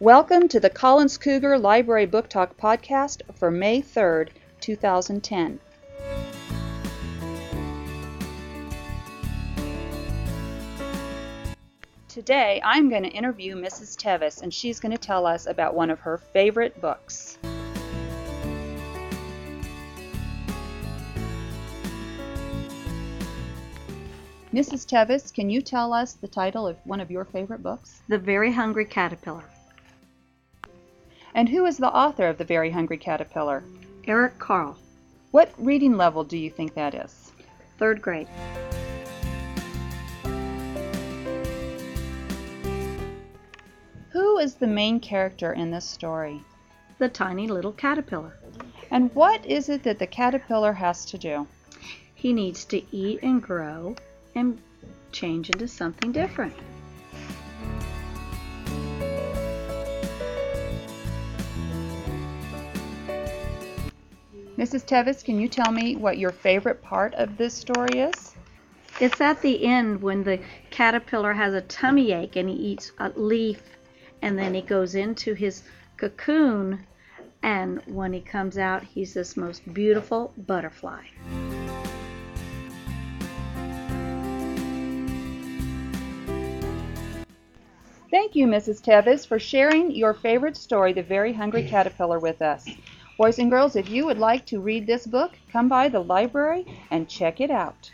Welcome to the Collins Cougar Library Book Talk podcast for May 3rd, 2010. Today I'm going to interview Mrs. Tevis and she's going to tell us about one of her favorite books. Mrs. Tevis, can you tell us the title of one of your favorite books? The Very Hungry Caterpillar. And who is the author of The Very Hungry Caterpillar? Eric Carle. What reading level do you think that is? Third grade. Who is the main character in this story? The tiny little caterpillar. And what is it that the caterpillar has to do? He needs to eat and grow and change into something different. Mrs. Tevis, can you tell me what your favorite part of this story is? It's at the end when the caterpillar has a tummy ache and he eats a leaf and then he goes into his cocoon and when he comes out he's this most beautiful butterfly. Thank you, Mrs. Tevis, for sharing your favorite story, The Very Hungry Caterpillar, with us. Boys and girls, if you would like to read this book, come by the library and check it out.